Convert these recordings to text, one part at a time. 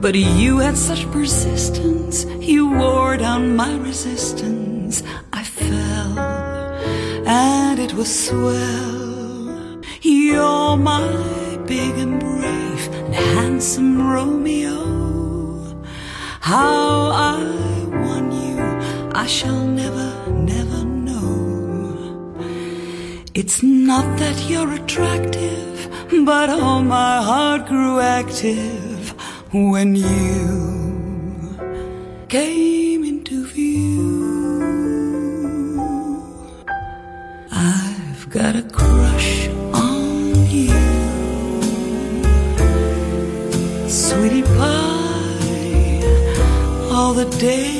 But you had such persistence, you wore down my resistance. I fell, and it was swell. You're my big and brave and handsome Romeo. How I won you, I shall never It's not that you're attractive, but oh, my heart grew active when you came into view. I've got a crush on you, sweetie pie, all the day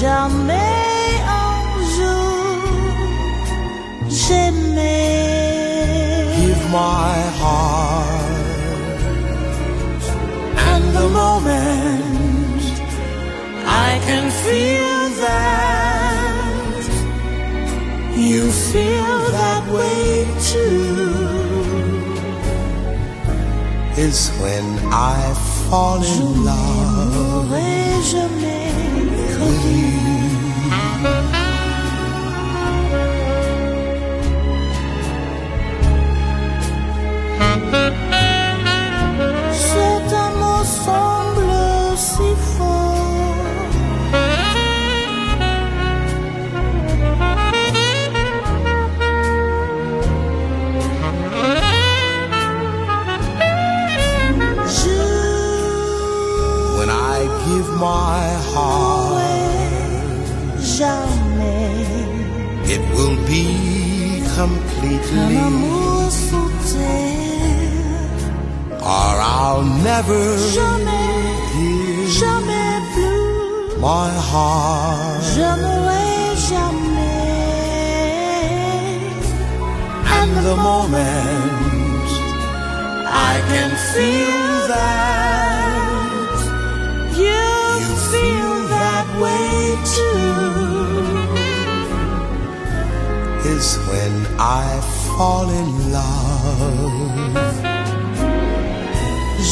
jamais un jour j'aimais. Give my heart and the moment I can feel that you feel that way too. Is when I fall in love. my heart. Jamais. It will be completely. Or I'll never jamais, give jamais plus my heart. J'aimerai jamais. And, the, moment I can feel that. is when I fall in love.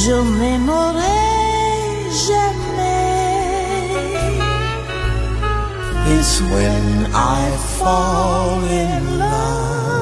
Je m'aimerai jamais. Is when I fall in love.